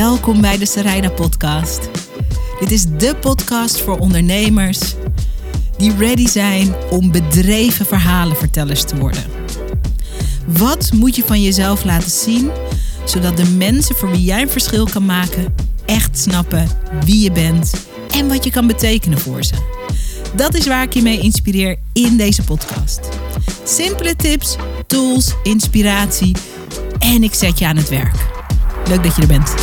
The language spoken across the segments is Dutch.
Welkom bij de Sarayda Podcast. Dit is de podcast voor ondernemers die ready zijn om bedreven verhalenvertellers te worden. Wat moet je van jezelf laten zien, zodat de mensen voor wie jij een verschil kan maken echt snappen wie je bent en wat je kan betekenen voor ze? Dat is waar ik je mee inspireer in deze podcast. Simpele tips, tools, inspiratie en ik zet je aan het werk. Leuk dat je er bent.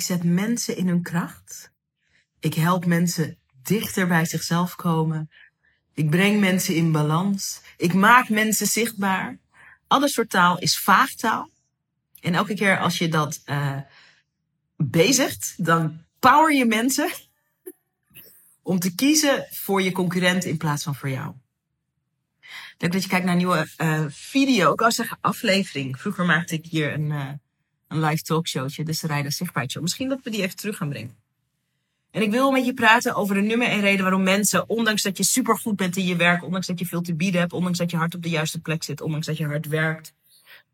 Ik zet mensen in hun kracht. Ik help mensen dichter bij zichzelf komen. Ik breng mensen in balans. Ik maak mensen zichtbaar. Alle soort taal is vaagtaal. En elke keer als je dat uh, bezigt, dan power je mensen om te kiezen voor je concurrent in plaats van voor jou. Leuk dat je kijkt naar een nieuwe uh, video. Ik wou zeggen aflevering. Vroeger maakte ik hier een, uh, een live talkshowtje, de Sarayda Zichtbaar Show. Misschien dat we die even terug gaan brengen. En ik wil met je praten over de nummer en reden waarom mensen, ondanks dat je supergoed bent in je werk, ondanks dat je veel te bieden hebt, ondanks dat je hard op de juiste plek zit, ondanks dat je hard werkt,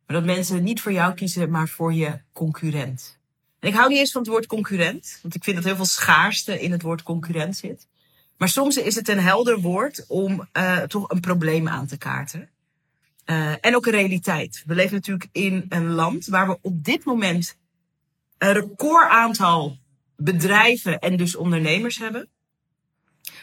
maar dat mensen niet voor jou kiezen, maar voor je concurrent. En ik hou niet eens van het woord concurrent, want ik vind dat heel veel schaarste in het woord concurrent zit. Maar soms is het een helder woord om uh, toch een probleem aan te kaarten. Uh, en ook een realiteit. We leven natuurlijk in een land waar we op dit moment een record aantal bedrijven en dus ondernemers hebben.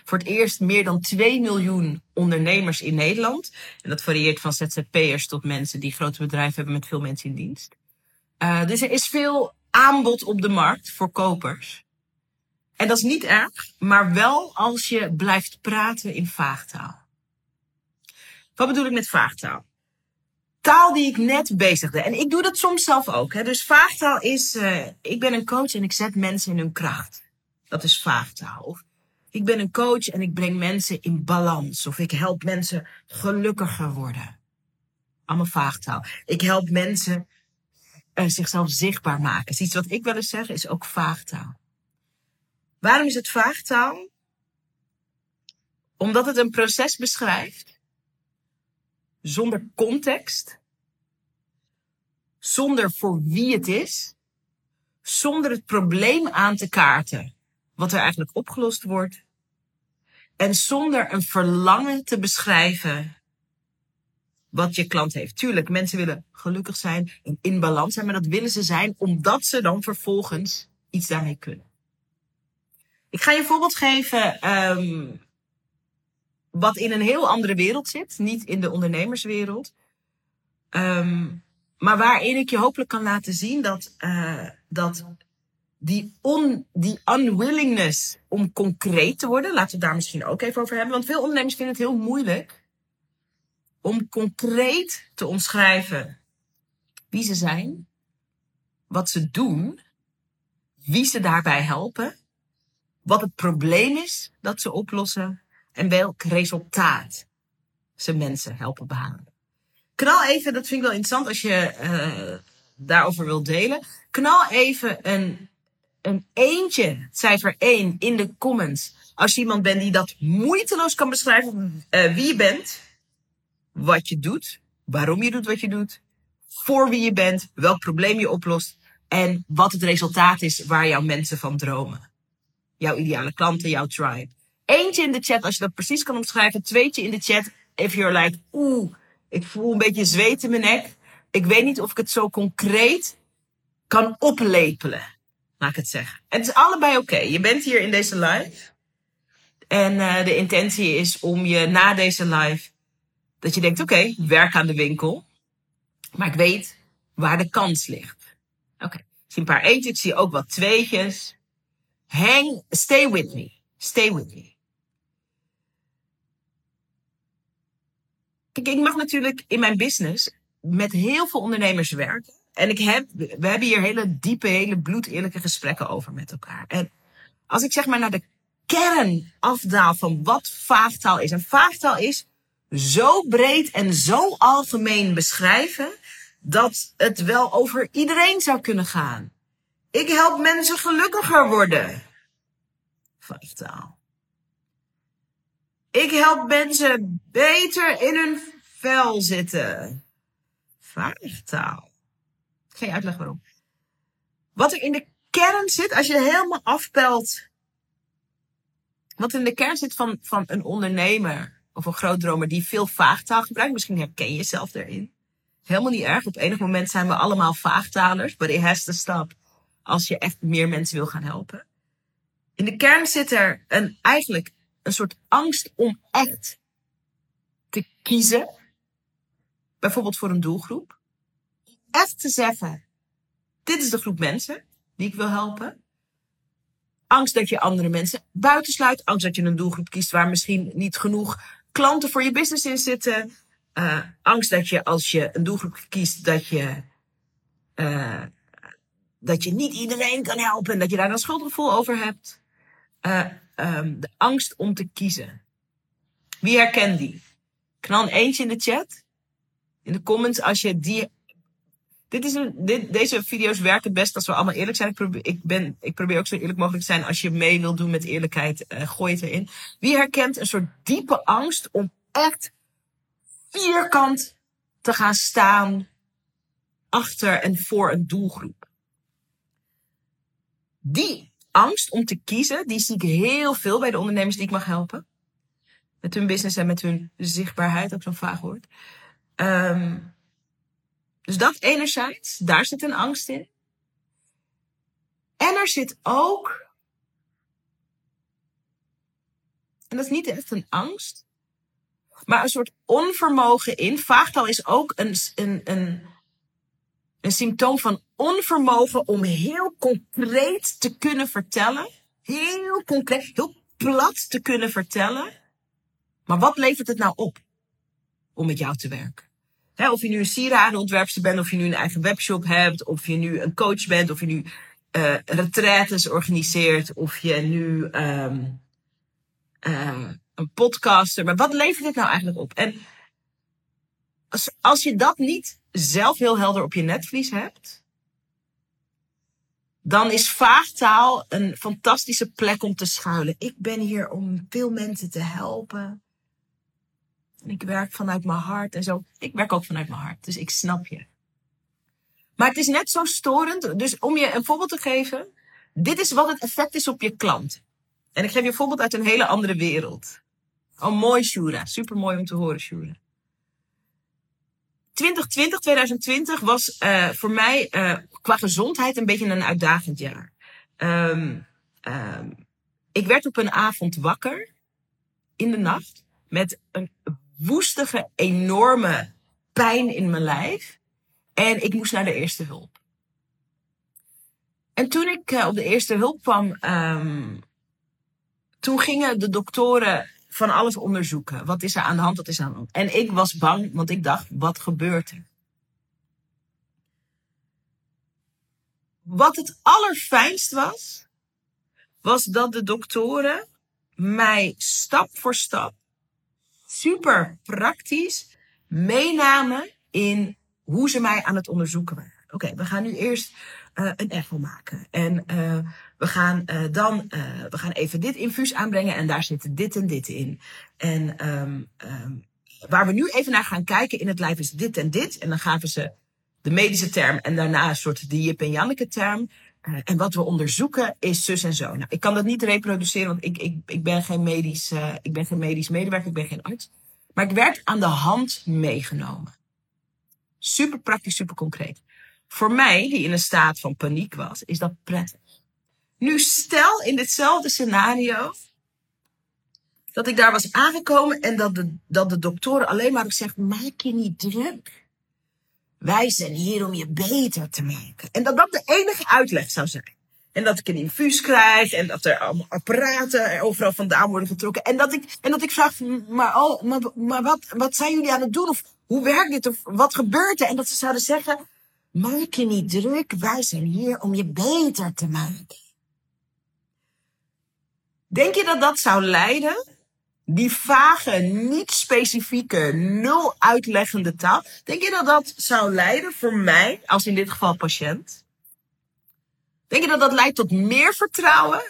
Voor het eerst meer dan 2 miljoen ondernemers in Nederland. En dat varieert van ZZP'ers tot mensen die grote bedrijven hebben met veel mensen in dienst. Uh, dus er is veel aanbod op de markt voor kopers. En dat is niet erg, maar wel als je blijft praten in vaagtaal. Wat bedoel ik met vaagtaal? Taal die ik net bezigde. En ik doe dat soms zelf ook. Hè. Dus vaagtaal is, uh, ik ben een coach en ik zet mensen in hun kracht. Dat is vaagtaal. Of ik ben een coach en ik breng mensen in balans. Of ik help mensen gelukkiger worden. Allemaal vaagtaal. Ik help mensen uh, zichzelf zichtbaar maken. Dus iets wat ik wel eens zeg is ook vaagtaal. Waarom is het vaagtaal? Omdat het een proces beschrijft zonder context, zonder voor wie het is, zonder het probleem aan te kaarten wat er eigenlijk opgelost wordt en zonder een verlangen te beschrijven wat je klant heeft. Tuurlijk, mensen willen gelukkig zijn en in balans zijn, maar dat willen ze zijn omdat ze dan vervolgens iets daarmee kunnen. Ik ga je een voorbeeld geven um, wat in een heel andere wereld zit, niet in de ondernemerswereld. Um, maar waarin ik je hopelijk kan laten zien dat, uh, dat die, on, die unwillingness om concreet te worden, laten we het daar misschien ook even over hebben. Want veel ondernemers vinden het heel moeilijk om concreet te omschrijven wie ze zijn, wat ze doen, wie ze daarbij helpen, wat het probleem is dat ze oplossen en welk resultaat ze mensen helpen behalen. Knal even, dat vind ik wel interessant als je uh, daarover wilt delen. Knal even een, een eentje, cijfer 1, in de comments. Als je iemand bent die dat moeiteloos kan beschrijven, uh, wie je bent wat je doet, waarom je doet wat je doet, voor wie je bent, welk probleem je oplost en wat het resultaat is waar jouw mensen van dromen. Jouw ideale klanten, jouw tribe. Eentje in de chat als je dat precies kan omschrijven. Tweetje in de chat if you're like, oeh, ik voel een beetje zweet in mijn nek. Ik weet niet of ik het zo concreet kan oplepelen. Laat ik het zeggen. Het is allebei oké. Je bent hier in deze live. En uh, de intentie is om je na deze live dat je denkt, oké, werk aan de winkel. Maar ik weet waar de kans ligt. Oké, ik zie een paar eentjes, ik zie ook wat tweetjes. Hang, stay with me. Stay with me. Ik mag natuurlijk in mijn business met heel veel ondernemers werken. En ik heb, we hebben hier hele diepe, hele bloedeerlijke gesprekken over met elkaar. En als ik zeg maar naar de kern afdaal van wat vaagtaal is. En vaagtaal is zo breed en zo algemeen beschrijven dat het wel over iedereen zou kunnen gaan. Ik help mensen gelukkiger worden. Vaagtaal. Ik help mensen beter in hun vel zitten. Vaagtaal. Je uitleggen waarom. Wat er in de kern zit, als je helemaal afpelt. Wat in de kern zit van, van een ondernemer of een grootdromer die veel vaagtaal gebruikt. Misschien herken je jezelf erin. Helemaal niet erg. Op enig moment zijn we allemaal vaagtalers. But it has to stop. Als je echt meer mensen wil gaan helpen. In de kern zit er een, eigenlijk een soort angst om echt te kiezen. Bijvoorbeeld voor een doelgroep. Echt te zeggen, dit is de groep mensen die ik wil helpen. Angst dat je andere mensen buitensluit. Angst dat je een doelgroep kiest waar misschien niet genoeg klanten voor je business in zitten. Uh, angst dat je als je een doelgroep kiest, dat je, uh, dat je niet iedereen kan helpen en dat je daar een schuldgevoel over hebt. Uh, um, de angst om te kiezen. Wie herkent die? Knal een eentje in de chat. In de comments als je die. Dit is een, dit, deze video's werken het best als we allemaal eerlijk zijn. Ik probeer, ik, ben, ik probeer ook zo eerlijk mogelijk te zijn. Als je mee wil doen met eerlijkheid, uh, gooi het erin. Wie herkent een soort diepe angst om echt vierkant te gaan staan achter en voor een doelgroep? Die angst om te kiezen, die zie ik heel veel bij de ondernemers die ik mag helpen. Met hun business en met hun zichtbaarheid, ook zo'n vaag woord. Um, dus dat enerzijds, daar zit een angst in. En er zit ook, en dat is niet echt een angst, maar een soort onvermogen in. Vaagtaal is ook een, een, een, een symptoom van onvermogen om heel concreet te kunnen vertellen. Heel concreet, heel plat te kunnen vertellen. Maar wat levert het nou op om met jou te werken? Of je nu een sieradenontwerpster bent, of je nu een eigen webshop hebt, of je nu een coach bent, of je nu uh, retraites organiseert, of je nu um, uh, een podcaster. Maar wat levert dit nou eigenlijk op? En als, als je dat niet zelf heel helder op je netvlies hebt, dan is vaagtaal een fantastische plek om te schuilen. Ik ben hier om veel mensen te helpen. En ik werk vanuit mijn hart en zo. Ik werk ook vanuit mijn hart, dus ik snap je. Maar het is net zo storend. Dus om je een voorbeeld te geven. Dit is wat het effect is op je klant. En ik geef je een voorbeeld uit een hele andere wereld. Oh, mooi, Shura. Super mooi om te horen, Shura. 2020, 2020 was uh, voor mij uh, qua gezondheid een beetje een uitdagend jaar. Um, um, ik werd op een avond wakker in de nacht met een woestige, enorme pijn in mijn lijf. En ik moest naar de eerste hulp. En toen ik uh, op de eerste hulp kwam, um, toen gingen de doktoren van alles onderzoeken. Wat is er aan de hand? Wat is aan de hand? En ik was bang, want ik dacht, wat gebeurt er? Wat het allerfijnst was, was dat de doktoren mij stap voor stap, super praktisch, meenamen in hoe ze mij aan het onderzoeken waren. Oké, we gaan nu eerst uh, een echo maken. En uh, we gaan uh, dan, we gaan even dit infuus aanbrengen en daar zit dit en dit in. En um, um, waar we nu even naar gaan kijken in het lijf is dit en dit. En dan gaven ze de medische term en daarna een soort de Jip en Janneke term. en wat we onderzoeken is zus en zo. Nou, ik kan dat niet reproduceren, want ik, ik, ik ben geen medisch, ik ben geen medisch medewerker, ik ben geen arts. Maar ik werd aan de hand meegenomen. Super praktisch, super concreet. Voor mij, die in een staat van paniek was, is dat prettig. Nu stel in ditzelfde scenario dat ik daar was aangekomen en dat de, dat de doktoren alleen maar zeggen, maak je niet druk. Wij zijn hier om je beter te maken. En dat dat de enige uitleg zou zijn. En dat ik een infuus krijg en dat er allemaal apparaten overal vandaan worden getrokken. En dat ik, en dat ik vraag, maar, oh, maar, maar wat, wat zijn jullie aan het doen? Of hoe werkt dit? Of wat gebeurt er? En dat ze zouden zeggen, maak je niet druk, wij zijn hier om je beter te maken. Denk je dat dat zou leiden? Die vage, niet specifieke, nul uitleggende taal. Denk je dat dat zou leiden voor mij, als in dit geval patiënt? Denk je dat dat leidt tot meer vertrouwen?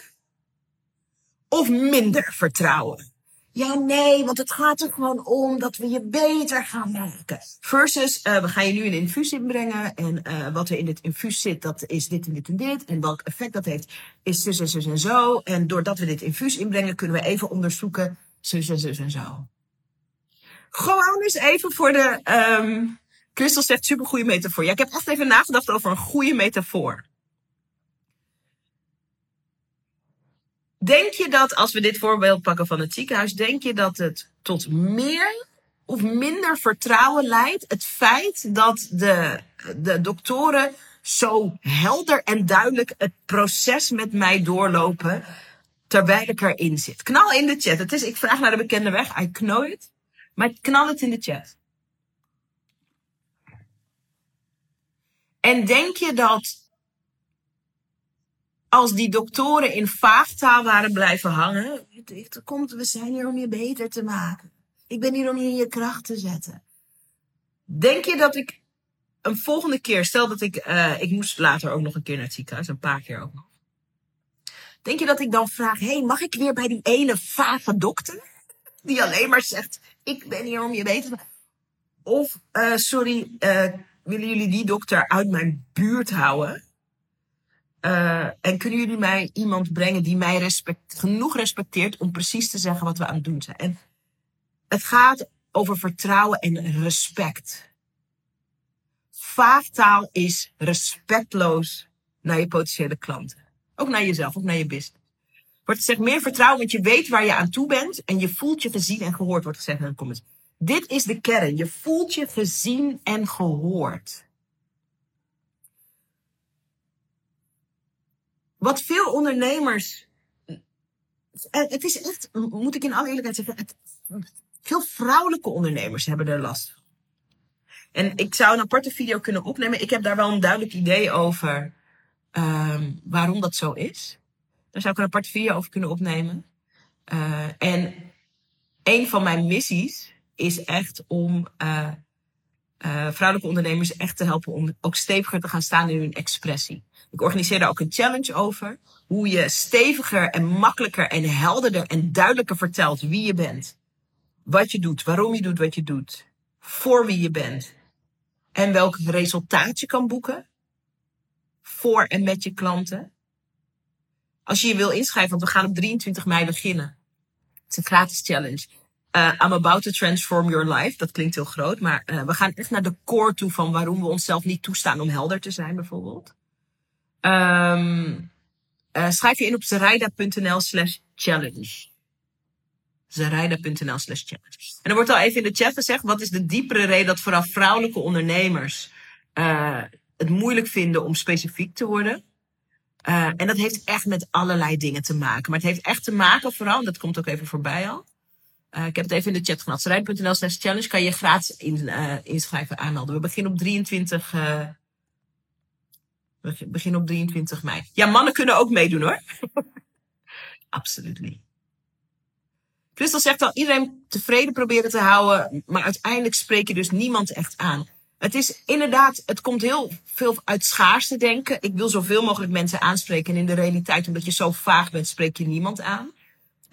Of minder vertrouwen? Ja, nee, want het gaat er gewoon om dat we je beter gaan maken. Versus, uh, we gaan je nu een infuus inbrengen. En uh, wat er in het infuus zit, dat is dit en dit en dit. En welk effect dat heeft, is zus en zus en zo. En doordat we dit infuus inbrengen, kunnen we even onderzoeken zus en zus en zo. Gewoon eens even voor de... Um, Christel zegt supergoeie metafoor. Ja, ik heb echt even nagedacht over een goede metafoor. Denk je dat, als we dit voorbeeld pakken van het ziekenhuis, denk je dat het tot meer of minder vertrouwen leidt? Het feit dat de, de doktoren zo helder en duidelijk het proces met mij doorlopen, terwijl ik erin zit. Knal in de chat. Het is, ik vraag naar de bekende weg. I know it. Maar knal het in de chat. En denk je dat als die doktoren in vaagtaal waren blijven hangen. Het komt, we zijn hier om je beter te maken. Ik ben hier om je in je kracht te zetten. Denk je dat ik een volgende keer, stel dat ik, uh, ik moest later ook nog een keer naar het ziekenhuis, een paar keer ook nog. Denk je dat ik dan vraag, hé, hey, mag ik weer bij die ene vage dokter? Die alleen maar zegt, ik ben hier om je beter te maken. Of, uh, sorry, uh, willen jullie die dokter uit mijn buurt houden? Uh, en kunnen jullie mij iemand brengen die mij respect, genoeg respecteert om precies te zeggen wat we aan het doen zijn? En het gaat over vertrouwen en respect. Vaagtaal is respectloos naar je potentiële klanten. Ook naar jezelf, ook naar je business. Wordt gezegd meer vertrouwen, want je weet waar je aan toe bent en je voelt je gezien en gehoord, wordt gezegd in de comments. Dit is de kern. Je voelt je gezien en gehoord. Wat veel ondernemers. Het is echt, moet ik in alle eerlijkheid zeggen, veel vrouwelijke ondernemers hebben er last van. En ik zou een aparte video kunnen opnemen. Ik heb daar wel een duidelijk idee over um, waarom dat zo is. Daar zou ik een aparte video over kunnen opnemen. Uh, en een van mijn missies is echt om uh, uh, vrouwelijke ondernemers echt te helpen om ook steviger te gaan staan in hun expressie. Ik organiseer daar ook een challenge over. Hoe je steviger en makkelijker en helderder en duidelijker vertelt wie je bent. Wat je doet, waarom je doet wat je doet. Voor wie je bent. En welk resultaat je kan boeken. Voor en met je klanten. Als je je wil inschrijven, want we gaan op 23 mei beginnen. Het is een gratis challenge. Uh, I'm about to transform your life. Dat klinkt heel groot, maar uh, we gaan echt naar de core toe van waarom we onszelf niet toestaan om helder te zijn, bijvoorbeeld. Um, uh, schrijf je in op zeraida.nl slash challenge. Zeraida.nl slash challenge. En er wordt al even in de chat gezegd, wat is de diepere reden dat vooral vrouwelijke ondernemers het moeilijk vinden om specifiek te worden? En dat heeft echt met allerlei dingen te maken. Maar het heeft echt te maken vooral, dat komt ook even voorbij al. Uh, ik heb het even in de chat gehad. Zeraida.nl slash challenge kan je gratis in, uh, inschrijven aanmelden. We beginnen op 23 uh, we beginnen op 23 mei. Ja, mannen kunnen ook meedoen hoor. Absoluut niet. Christel zegt al, iedereen tevreden proberen te houden, maar uiteindelijk spreek je dus niemand echt aan. Het is inderdaad, het komt heel veel uit schaarste denken. Ik wil zoveel mogelijk mensen aanspreken. En in de realiteit, omdat je zo vaag bent, spreek je niemand aan.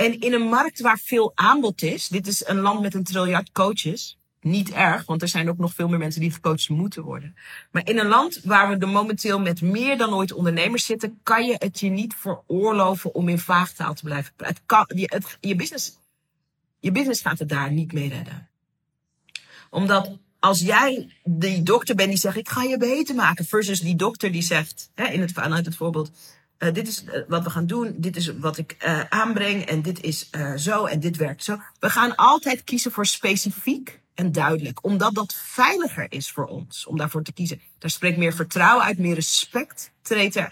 En in een markt waar veel aanbod is, dit is een land met een triljard coaches, niet erg, want er zijn ook nog veel meer mensen die gecoacht moeten worden. Maar in een land waar we momenteel met meer dan ooit ondernemers zitten, kan je het je niet veroorloven om in vaagtaal te blijven praten. Je, je, business, je business gaat het daar niet mee redden. Omdat als jij die dokter bent die zegt, ik ga je beter maken, versus die dokter die zegt, hè, in het, vanuit het voorbeeld, uh, dit is uh, wat we gaan doen, dit is wat ik uh, aanbreng en dit is zo en dit werkt zo. We gaan altijd kiezen voor specifiek en duidelijk. Omdat dat veiliger is voor ons om daarvoor te kiezen. Daar spreekt meer vertrouwen uit, meer respect treedt er,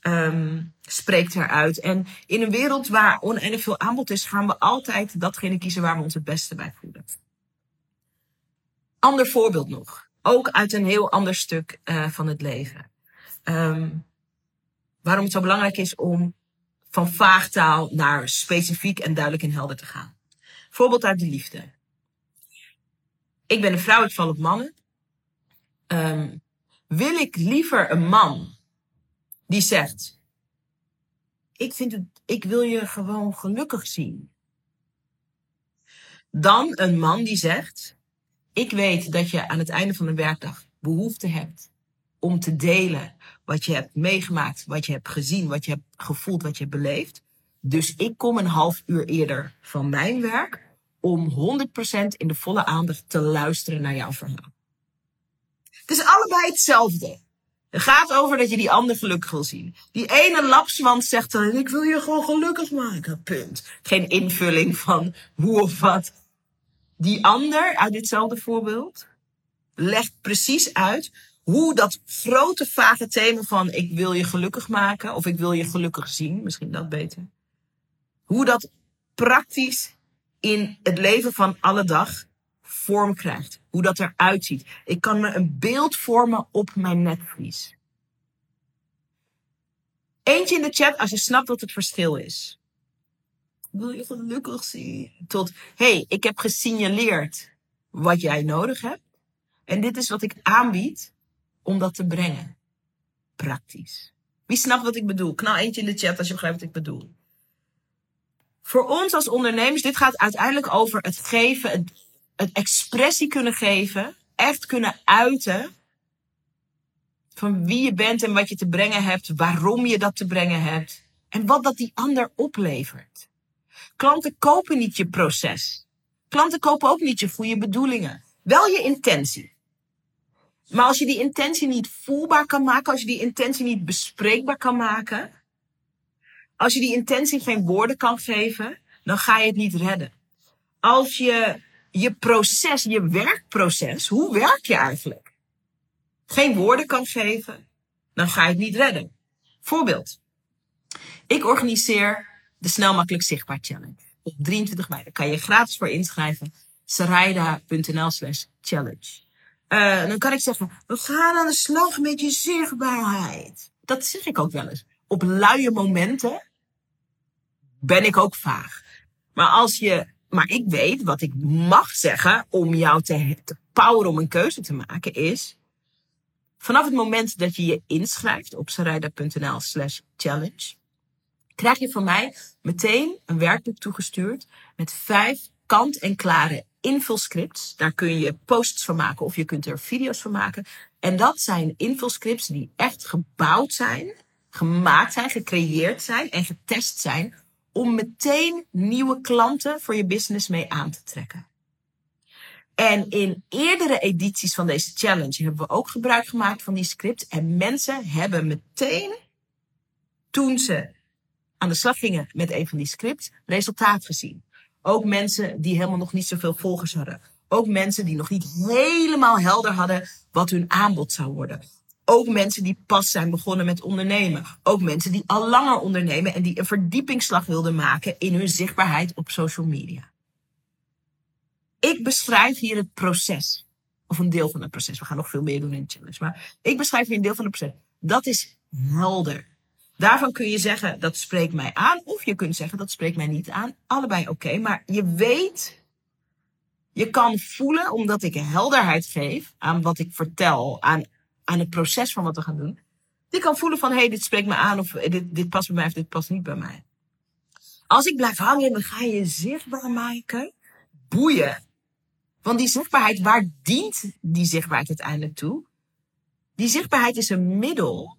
um, spreekt eruit. En in een wereld waar oneindig veel aanbod is, gaan we altijd datgene kiezen waar we ons het beste bij voelen. Ander voorbeeld nog. Ook uit een heel ander stuk van het leven. Um, waarom het zo belangrijk is om van vaagtaal naar specifiek en duidelijk en helder te gaan. Voorbeeld uit de liefde ik ben een vrouw, ik val op mannen. Um, wil ik liever een man die zegt: Ik vind het, ik wil je gewoon gelukkig zien. dan een man die zegt: Ik weet dat je aan het einde van de werkdag behoefte hebt om te delen wat je hebt meegemaakt, wat je hebt gezien, wat je hebt gevoeld, wat je hebt beleefd. Dus ik kom een half uur eerder van mijn werk om 100% in de volle aandacht te luisteren naar jouw verhaal. Het is allebei hetzelfde. Het gaat over dat je die ander gelukkig wil zien. Die ene lapswand zegt dan, ik wil je gewoon gelukkig maken, punt. Geen invulling van hoe of wat. Die ander, uit ditzelfde voorbeeld, legt precies uit hoe dat grote vage thema van ik wil je gelukkig maken of ik wil je gelukkig zien, misschien dat beter. Hoe dat praktisch in het leven van alle dag vorm krijgt. Hoe dat eruit ziet. Ik kan me een beeld vormen op mijn netvlies. Eentje in de chat als je snapt wat het verschil is. Wil je gelukkig zien? Tot, hey, ik heb gesignaleerd wat jij nodig hebt. En dit is wat ik aanbied om dat te brengen. Praktisch. Wie snapt wat ik bedoel? Knal eentje in de chat als je begrijpt wat ik bedoel. Voor ons als ondernemers, dit gaat uiteindelijk over het geven, het, expressie kunnen geven, echt kunnen uiten van wie je bent en wat je te brengen hebt, waarom je dat te brengen hebt en wat dat die ander oplevert. Klanten kopen niet je proces. Klanten kopen ook niet je goede bedoelingen. Wel je intentie. Maar als je die intentie niet voelbaar kan maken, als je die intentie niet bespreekbaar kan maken, als je die intentie geen woorden kan geven, dan ga je het niet redden. Als je je proces, je werkproces, hoe werk je eigenlijk? Geen woorden kan geven, dan ga je het niet redden. Voorbeeld. Ik organiseer de Snel Makkelijk Zichtbaar Challenge. Op 23 mei. Daar kan je gratis voor inschrijven. saraida.nl slash challenge. Uh, dan kan ik zeggen, we gaan aan de slag met je zichtbaarheid. Dat zeg ik ook wel eens. Op luie momenten ben ik ook vaag. Maar als je, maar ik weet wat ik mag zeggen om jou te, te poweren om een keuze te maken is, vanaf het moment dat je je inschrijft op sarayda.nl slash challenge, krijg je van mij meteen een werkboek toegestuurd met vijf kant-en-klare invulscripts. Daar kun je posts van maken of je kunt er video's van maken. En dat zijn invulscripts die echt gebouwd zijn, gemaakt zijn, gecreëerd zijn en getest zijn om meteen nieuwe klanten voor je business mee aan te trekken. En in eerdere edities van deze challenge hebben we ook gebruik gemaakt van die script. En mensen hebben meteen, toen ze aan de slag gingen met een van die scripts, resultaat gezien. Ook mensen die helemaal nog niet zoveel volgers hadden. Ook mensen die nog niet helemaal helder hadden wat hun aanbod zou worden. Ook mensen die pas zijn begonnen met ondernemen. Ook mensen die al langer ondernemen en die een verdiepingsslag wilden maken in hun zichtbaarheid op social media. Ik beschrijf hier het proces. Of een deel van het proces. We gaan nog veel meer doen in de challenge. Maar ik beschrijf hier een deel van het proces. Dat is helder. Daarvan kun je zeggen, dat spreekt mij aan. Of je kunt zeggen, dat spreekt mij niet aan. Allebei oké. maar je weet, je kan voelen, omdat ik helderheid geef aan wat ik vertel, aan, aan het proces van wat we gaan doen. Je kan voelen van, hé, hey, dit spreekt me aan, of dit, dit past bij mij, of dit past niet bij mij. Als ik blijf hangen, dan ga je zichtbaar maken. Boeien. Want die zichtbaarheid, waar dient die zichtbaarheid uiteindelijk toe? Die zichtbaarheid is een middel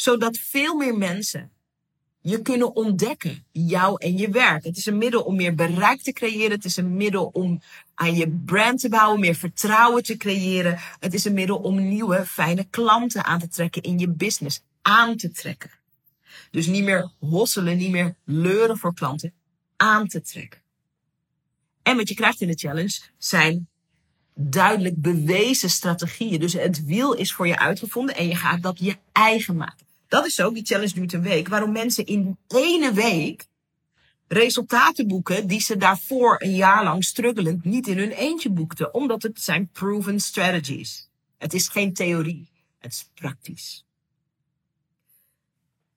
zodat veel meer mensen je kunnen ontdekken, jou en je werk. Het is een middel om meer bereik te creëren. Het is een middel om aan je brand te bouwen, meer vertrouwen te creëren. Het is een middel om nieuwe, fijne klanten aan te trekken in je business. Aan te trekken. Dus niet meer hosselen, niet meer leuren voor klanten. Aan te trekken. En wat je krijgt in de challenge zijn duidelijk bewezen strategieën. Dus het wiel is voor je uitgevonden en je gaat dat je eigen maken. Dat is ook, die challenge duurt een week, waarom mensen in ene week resultaten boeken die ze daarvoor een jaar lang struggelend niet in hun eentje boekten. Omdat het zijn proven strategies. Het is geen theorie. Het is praktisch.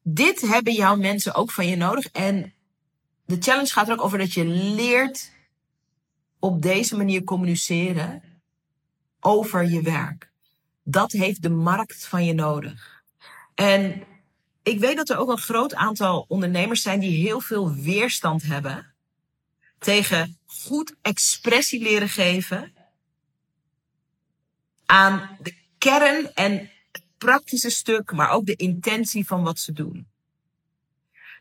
Dit hebben jouw mensen ook van je nodig. En de challenge gaat er ook over dat je leert op deze manier communiceren over je werk. Dat heeft de markt van je nodig. En ik weet dat er ook een groot aantal ondernemers zijn die heel veel weerstand hebben tegen goed expressie leren geven aan de kern en het praktische stuk, maar ook de intentie van wat ze doen.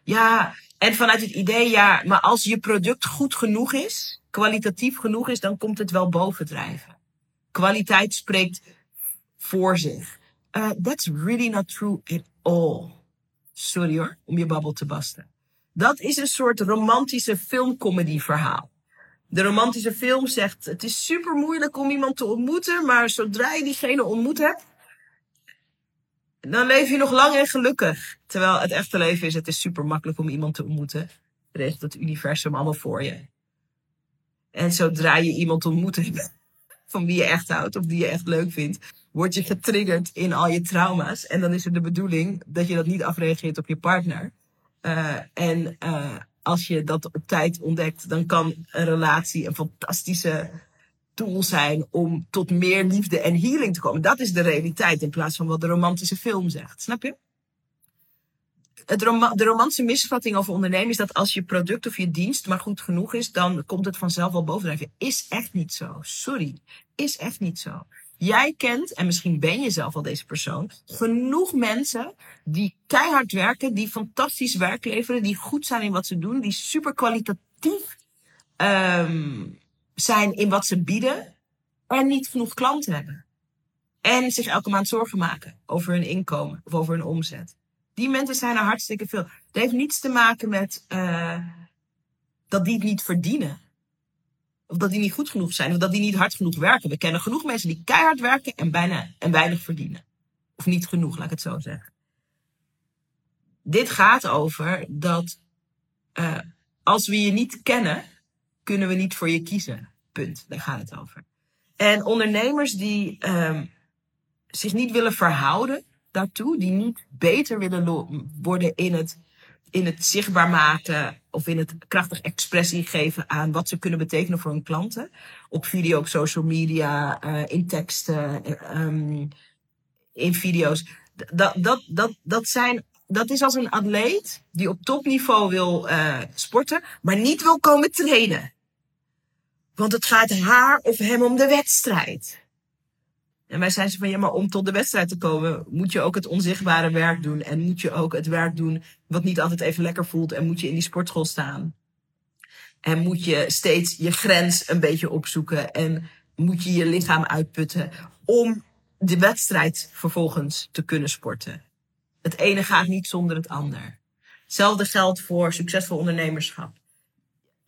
Ja, en vanuit het idee, ja, maar als je product goed genoeg is, kwalitatief genoeg is, dan komt het wel bovendrijven. Kwaliteit spreekt voor zich. Uh, that's really not true at all. Sorry hoor, om je babbel te basten. Dat is een soort romantische filmcomedy verhaal. De romantische film zegt, het is super moeilijk om iemand te ontmoeten, maar zodra je diegene ontmoet hebt, dan leef je nog lang en gelukkig. Terwijl het echte leven is, het is super makkelijk om iemand te ontmoeten. Regelt het universum allemaal voor je. En zodra je iemand ontmoet hebt van wie je echt houdt of die je echt leuk vindt, word je getriggerd in al je trauma's. En dan is het de bedoeling dat je dat niet afreageert op je partner. Uh, en uh, als je dat op tijd ontdekt, dan kan een relatie een fantastische tool zijn om tot meer liefde en healing te komen. Dat is de realiteit in plaats van wat de romantische film zegt. Snap je? Het de romantische misvatting over ondernemen is dat als je product of je dienst maar goed genoeg is, dan komt het vanzelf wel bovendrijven. Is echt niet zo. Sorry. Is echt niet zo. Jij kent, en misschien ben je zelf al deze persoon, genoeg mensen die keihard werken, die fantastisch werk leveren, die goed zijn in wat ze doen, die super kwalitatief um, zijn in wat ze bieden, en niet genoeg klanten hebben. En zich elke maand zorgen maken over hun inkomen of over hun omzet. Die mensen zijn er hartstikke veel. Het heeft niets te maken met uh, dat die het niet verdienen. Of dat die niet goed genoeg zijn. Of dat die niet hard genoeg werken. We kennen genoeg mensen die keihard werken en bijna en weinig verdienen. Of niet genoeg, laat ik het zo zeggen. Dit gaat over dat uh, als we je niet kennen, kunnen we niet voor je kiezen. Punt. Daar gaat het over. En ondernemers die um, zich niet willen verhouden daartoe, die niet beter willen worden in het in het zichtbaar maken of in het krachtig expressie geven aan wat ze kunnen betekenen voor hun klanten. Op video, op social media, uh, in teksten, um, in video's. Dat, dat, dat, dat, zijn, dat is als een atleet die op topniveau wil uh, sporten, maar niet wil komen trainen. Want het gaat haar of hem om de wedstrijd. En wij zijn ze van, ja, maar om tot de wedstrijd te komen, moet je ook het onzichtbare werk doen. En moet je ook het werk doen wat niet altijd even lekker voelt. En moet je in die sportschool staan. En moet je steeds je grens een beetje opzoeken. En moet je je lichaam uitputten om de wedstrijd vervolgens te kunnen sporten. Het ene gaat niet zonder het ander. Hetzelfde geldt voor succesvol ondernemerschap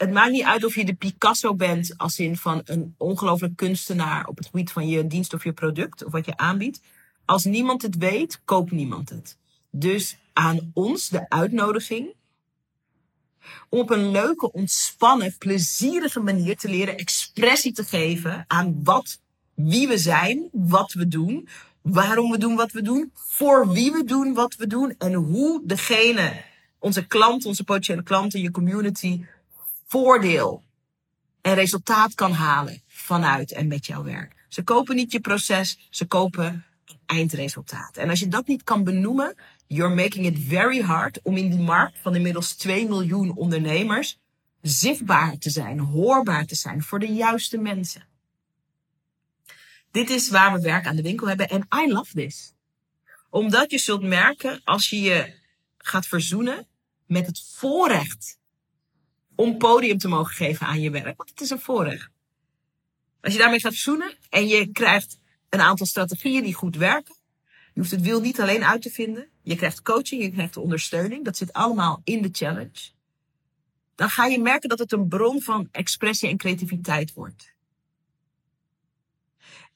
het maakt niet uit of je de Picasso bent als in van een ongelooflijk kunstenaar op het gebied van je dienst of je product of wat je aanbiedt. Als niemand het weet, koopt niemand het. Dus aan ons de uitnodiging om op een leuke, ontspannen, plezierige manier te leren expressie te geven aan wat, wie we zijn, wat we doen, waarom we doen wat we doen, voor wie we doen wat we doen en hoe degene, onze klant, onze potentiële klanten, je community voordeel en resultaat kan halen vanuit en met jouw werk. Ze kopen niet je proces, ze kopen eindresultaat. En als je dat niet kan benoemen, you're making it very hard om in die markt van inmiddels 2 miljoen ondernemers zichtbaar te zijn, hoorbaar te zijn voor de juiste mensen. Dit is waar we werk aan de winkel hebben en I love this. Omdat je zult merken als je je gaat verzoenen met het voorrecht om podium te mogen geven aan je werk. Want het is een voorrecht. Als je daarmee gaat zoenen en je krijgt een aantal strategieën die goed werken. Je hoeft het wiel niet alleen uit te vinden. Je krijgt coaching, je krijgt ondersteuning. Dat zit allemaal in de challenge. Dan ga je merken dat het een bron van expressie en creativiteit wordt.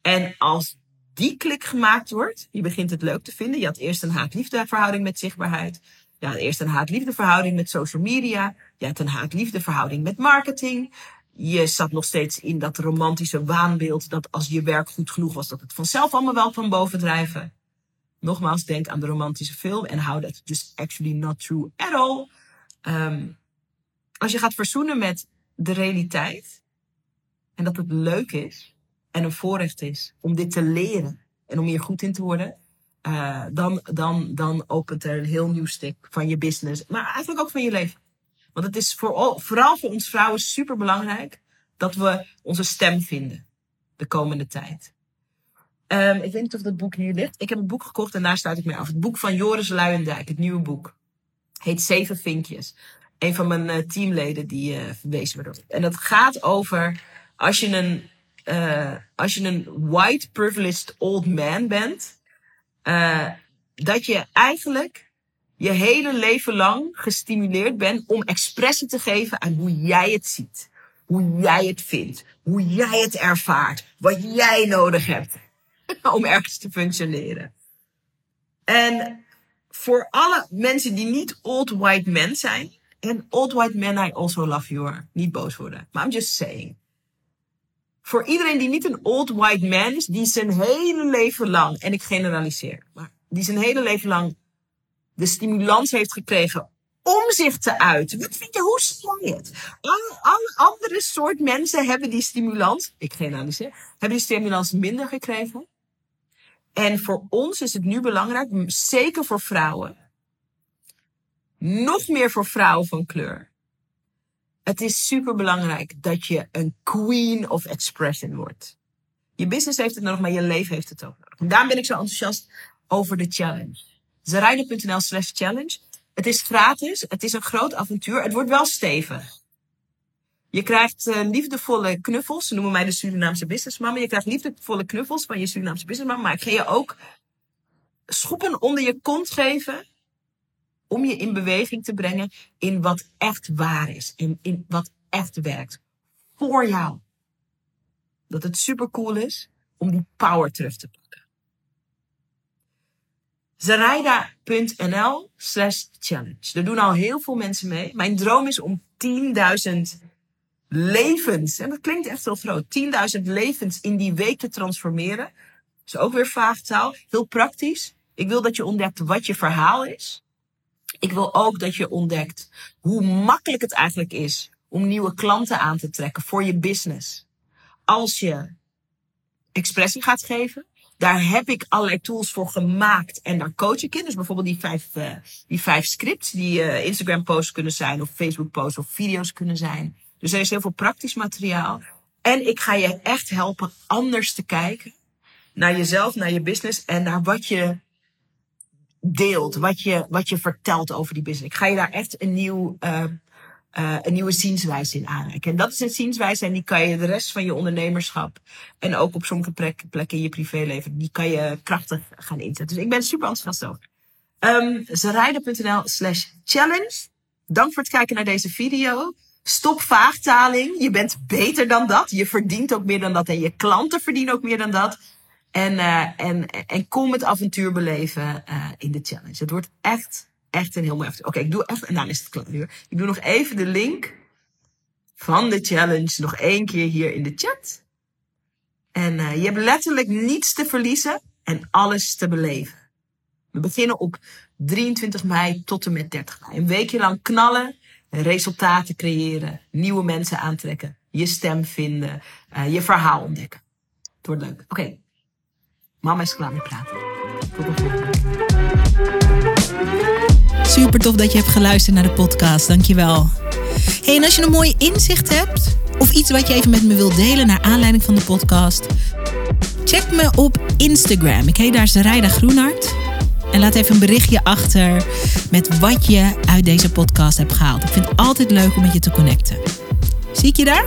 En als die klik gemaakt wordt, je begint het leuk te vinden. Je had eerst een haat-liefde verhouding met zichtbaarheid. Je had eerst een haat-liefde verhouding met social media. Je had een haat-liefde verhouding met marketing. Je zat nog steeds in dat romantische waanbeeld dat als je werk goed genoeg was, dat het vanzelf allemaal wel van boven drijven. Nogmaals, denk aan de romantische film en how that's just actually not true at all. Um, als je gaat verzoenen met de realiteit en dat het leuk is en een voorrecht is om dit te leren en om hier goed in te worden, uh, dan, dan, dan opent er een heel nieuw stuk van je business, maar eigenlijk ook van je leven. Want het is voor, vooral voor ons vrouwen super belangrijk dat we onze stem vinden de komende tijd. Um, ik weet niet of dat boek hier ligt. Ik heb een boek gekocht en daar sluit ik mee af. Het boek van Joris Luijendijk, het nieuwe boek. Heet Zeven Vinkjes. Een van mijn uh, teamleden die uh, verwezen werd. En dat gaat over als je een, uh, als je een white privileged old man bent. dat je eigenlijk je hele leven lang gestimuleerd bent om expressie te geven aan hoe jij het ziet. Hoe jij het vindt. Hoe jij het ervaart. Wat jij nodig hebt om ergens te functioneren. En voor alle mensen die niet old white men zijn. En old white men, I also love you. Niet boos worden. Maar I'm just saying. Voor iedereen die niet een old white man is, die zijn hele leven lang, en ik generaliseer, maar die zijn hele leven lang de stimulans heeft gekregen om zich te uiten. Wat vind je, hoe zie je het? Alle, andere soort mensen hebben die stimulans, ik generaliseer, hebben die stimulans minder gekregen. En voor ons is het nu belangrijk, zeker voor vrouwen, nog meer voor vrouwen van kleur. Het is super belangrijk dat je een queen of expression wordt. Je business heeft het nodig, maar je leven heeft het ook nodig. En daarom ben ik zo enthousiast over de challenge. Zerijden.nl slash challenge. Het is gratis, het is een groot avontuur, het wordt wel stevig. Je krijgt uh, liefdevolle knuffels. Ze noemen mij de Surinaamse businessmama. Je krijgt liefdevolle knuffels van je Surinaamse businessmama. Maar ik ga je ook schoppen onder je kont geven. Om je in beweging te brengen in wat echt waar is. In, in wat echt werkt. Voor jou. Dat het super cool is om die power terug te pakken. Zaraida.nl slash challenge. Er doen al heel veel mensen mee. Mijn droom is om 10.000 levens, en dat klinkt echt heel groot, 10.000 levens in die week te transformeren. Dat is ook weer vaag taal, heel praktisch. Ik wil dat je ontdekt wat je verhaal is. Ik wil ook dat je ontdekt hoe makkelijk het eigenlijk is om nieuwe klanten aan te trekken voor je business. Als je expressie gaat geven. Daar heb ik allerlei tools voor gemaakt en daar coach ik in. Dus bijvoorbeeld die vijf, uh, die vijf scripts die uh, Instagram posts kunnen zijn of Facebook posts of video's kunnen zijn. Dus er is heel veel praktisch materiaal. En ik ga je echt helpen anders te kijken naar jezelf, naar je business en naar wat je deelt, wat je, wat je vertelt over die business. Ik ga je daar echt een, nieuw, uh, uh, een nieuwe zienswijze in aanreiken. En dat is een zienswijze en die kan je de rest van je ondernemerschap en ook op sommige plekken in je privéleven, die kan je krachtig gaan inzetten. Dus ik ben super enthousiast over. Um, slash challenge. Dank voor het kijken naar deze video. Stop vaagtaling. Je bent beter dan dat. Je verdient ook meer dan dat. En je klanten verdienen ook meer dan dat. En, uh, en, en kom het avontuur beleven uh, in de challenge. Het wordt echt, echt een heel mooi. Oké, ik doe echt, en dan is het klaar. Ik doe nog even de link van de challenge nog één keer hier in de chat. En uh, je hebt letterlijk niets te verliezen en alles te beleven. We beginnen op 23 mei tot en met 30 mei. Een weekje lang knallen resultaten creëren, nieuwe mensen aantrekken, je stem vinden, uh, je verhaal ontdekken. Het wordt leuk. Oké, okay. mama is klaar met praten. Tot. Super tof dat je hebt geluisterd naar de podcast. Dankjewel. Hey, en als je een mooi inzicht hebt of iets wat je even met me wilt delen naar aanleiding van de podcast, check me op Instagram. Ik heet daar Sarayda Groenhart. En laat even een berichtje achter met wat je uit deze podcast hebt gehaald. Ik vind het altijd leuk om met je te connecten. Zie ik je daar?